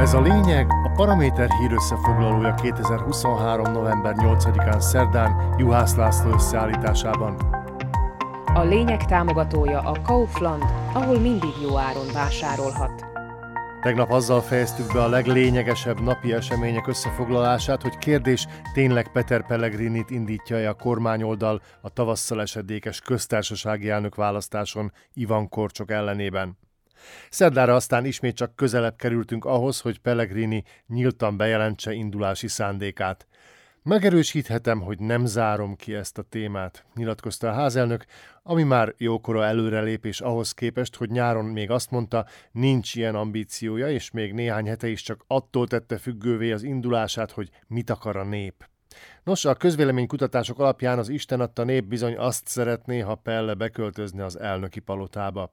Ez a lényeg a Paraméter hír összefoglalója 2023. november 8-án szerdán Juhász László összeállításában. A lényeg támogatója a Kaufland, ahol mindig jó áron vásárolhat. Tegnap azzal fejeztük be a leglényegesebb napi események összefoglalását, hogy kérdés tényleg Peter Pellegrinit indítja-e a kormányoldal a tavasszal esedékes köztársasági elnök választáson Ivan Korcsok ellenében. Szerdára aztán ismét csak közelebb kerültünk ahhoz, hogy Pellegrini nyíltan bejelentse indulási szándékát. Megerősíthetem, hogy nem zárom ki ezt a témát, nyilatkozta a házelnök, ami már jókora előrelépés ahhoz képest, hogy nyáron még azt mondta, nincs ilyen ambíciója, és még néhány hete is csak attól tette függővé az indulását, hogy mit akar a nép. Nos, a közvéleménykutatások alapján az Isten adta nép bizony azt szeretné, ha Pelle beköltözne az elnöki palotába.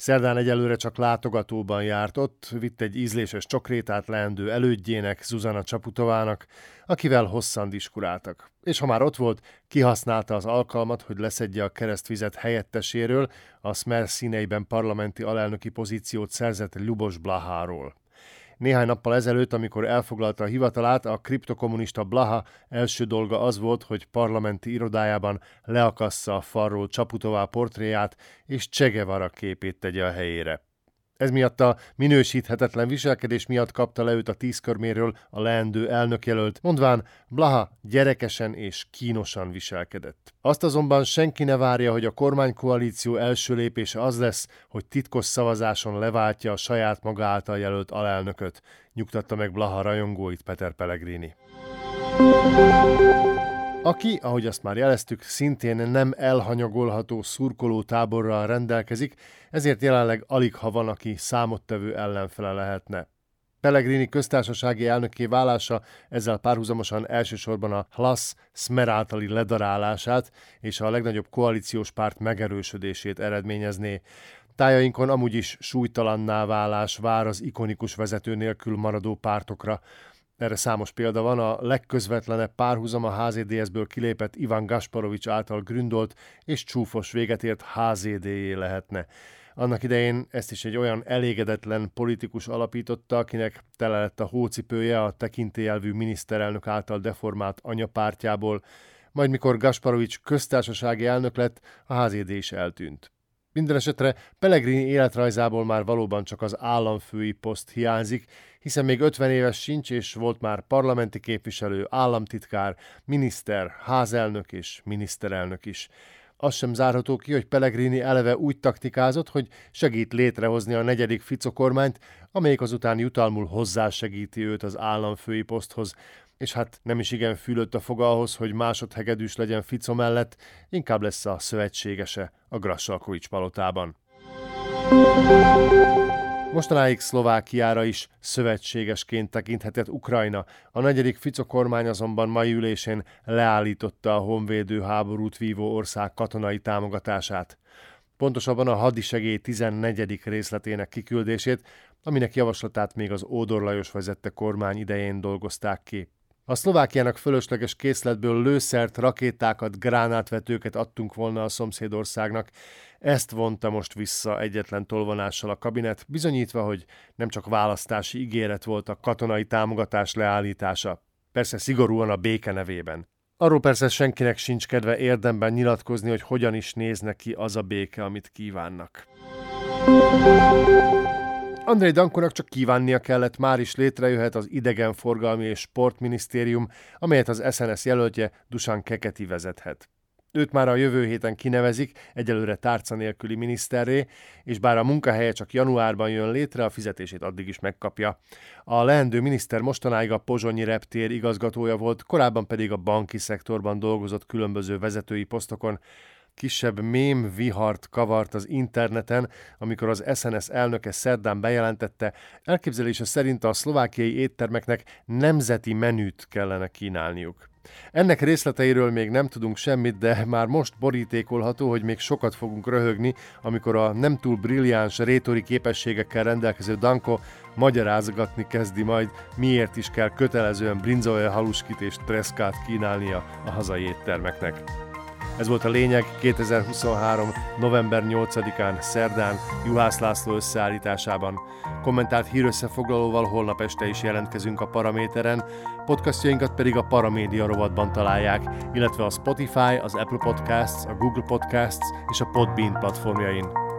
Szerdán egyelőre csak látogatóban járt ott, vitt egy ízléses csokrétát leendő elődjének, Zuzana Csaputovának, akivel hosszan diskuráltak. És ha már ott volt, kihasználta az alkalmat, hogy leszedje a keresztvizet helyetteséről, a Smer színeiben parlamenti alelnöki pozíciót szerzett Lubos Blaháról. Néhány nappal ezelőtt, amikor elfoglalta a hivatalát, a kriptokommunista Blaha első dolga az volt, hogy parlamenti irodájában leakassza a falról Csaputová portréját és Csegevara képét tegye a helyére. Ez miatt a minősíthetetlen viselkedés miatt kapta le őt a tízkörméről a leendő elnökjelölt, mondván Blaha gyerekesen és kínosan viselkedett. Azt azonban senki ne várja, hogy a kormánykoalíció első lépése az lesz, hogy titkos szavazáson leváltja a saját maga által jelölt alelnököt, nyugtatta meg Blaha rajongóit Peter Pellegrini aki, ahogy azt már jeleztük, szintén nem elhanyagolható szurkoló táborral rendelkezik, ezért jelenleg alig ha van, aki számottevő ellenfele lehetne. Pellegrini köztársasági elnöké válása ezzel párhuzamosan elsősorban a Hlas Smer általi ledarálását és a legnagyobb koalíciós párt megerősödését eredményezné. Tájainkon amúgy is súlytalanná válás vár az ikonikus vezető nélkül maradó pártokra, erre számos példa van, a legközvetlenebb párhuzam a HZDS-ből kilépett Ivan Gasparovics által gründolt és csúfos véget ért HZD-jé lehetne. Annak idején ezt is egy olyan elégedetlen politikus alapította, akinek tele lett a hócipője a tekintélyelvű miniszterelnök által deformált anyapártjából, majd mikor Gasparovics köztársasági elnök lett, a HZD is eltűnt. Minden esetre Pellegrini életrajzából már valóban csak az államfői poszt hiányzik, hiszen még 50 éves sincs, és volt már parlamenti képviselő, államtitkár, miniszter, házelnök és miniszterelnök is. Az sem zárható ki, hogy Pellegrini eleve úgy taktikázott, hogy segít létrehozni a negyedik Fico kormányt, amelyik azután jutalmul hozzásegíti őt az államfői poszthoz, és hát nem is igen fülött a foga ahhoz, hogy másodhegedűs legyen Fico mellett, inkább lesz a szövetségese a Grassalkovics palotában. Mostanáig Szlovákiára is szövetségesként tekinthetett Ukrajna. A negyedik Fico kormány azonban mai ülésén leállította a honvédő háborút vívó ország katonai támogatását. Pontosabban a hadisegély 14. részletének kiküldését, aminek javaslatát még az Ódor Lajos vezette kormány idején dolgozták ki. A Szlovákiának fölösleges készletből lőszert, rakétákat, gránátvetőket adtunk volna a szomszédországnak. Ezt vonta most vissza egyetlen tolvonással a kabinet, bizonyítva, hogy nem csak választási ígéret volt a katonai támogatás leállítása, persze szigorúan a béke nevében. Arról persze senkinek sincs kedve érdemben nyilatkozni, hogy hogyan is nézne ki az a béke, amit kívánnak. Andrei Dankonak csak kívánnia kellett, már is létrejöhet az idegenforgalmi és sportminisztérium, amelyet az SNS jelöltje Dusan Keketi vezethet. Őt már a jövő héten kinevezik, egyelőre tárca nélküli miniszterré, és bár a munkahelye csak januárban jön létre, a fizetését addig is megkapja. A leendő miniszter mostanáig a Pozsonyi reptér igazgatója volt, korábban pedig a banki szektorban dolgozott különböző vezetői posztokon, kisebb mém vihart kavart az interneten, amikor az SNS elnöke szerdán bejelentette, elképzelése szerint a szlovákiai éttermeknek nemzeti menüt kellene kínálniuk. Ennek részleteiről még nem tudunk semmit, de már most borítékolható, hogy még sokat fogunk röhögni, amikor a nem túl brilliáns rétori képességekkel rendelkező Danko magyarázgatni kezdi majd, miért is kell kötelezően brinzolja haluskit és treszkát kínálnia a hazai éttermeknek. Ez volt a lényeg 2023. november 8-án, szerdán, Juhász László összeállításában. Kommentált hírösszefoglalóval holnap este is jelentkezünk a Paraméteren, podcastjainkat pedig a Paramédia rovatban találják, illetve a Spotify, az Apple Podcasts, a Google Podcasts és a Podbean platformjain.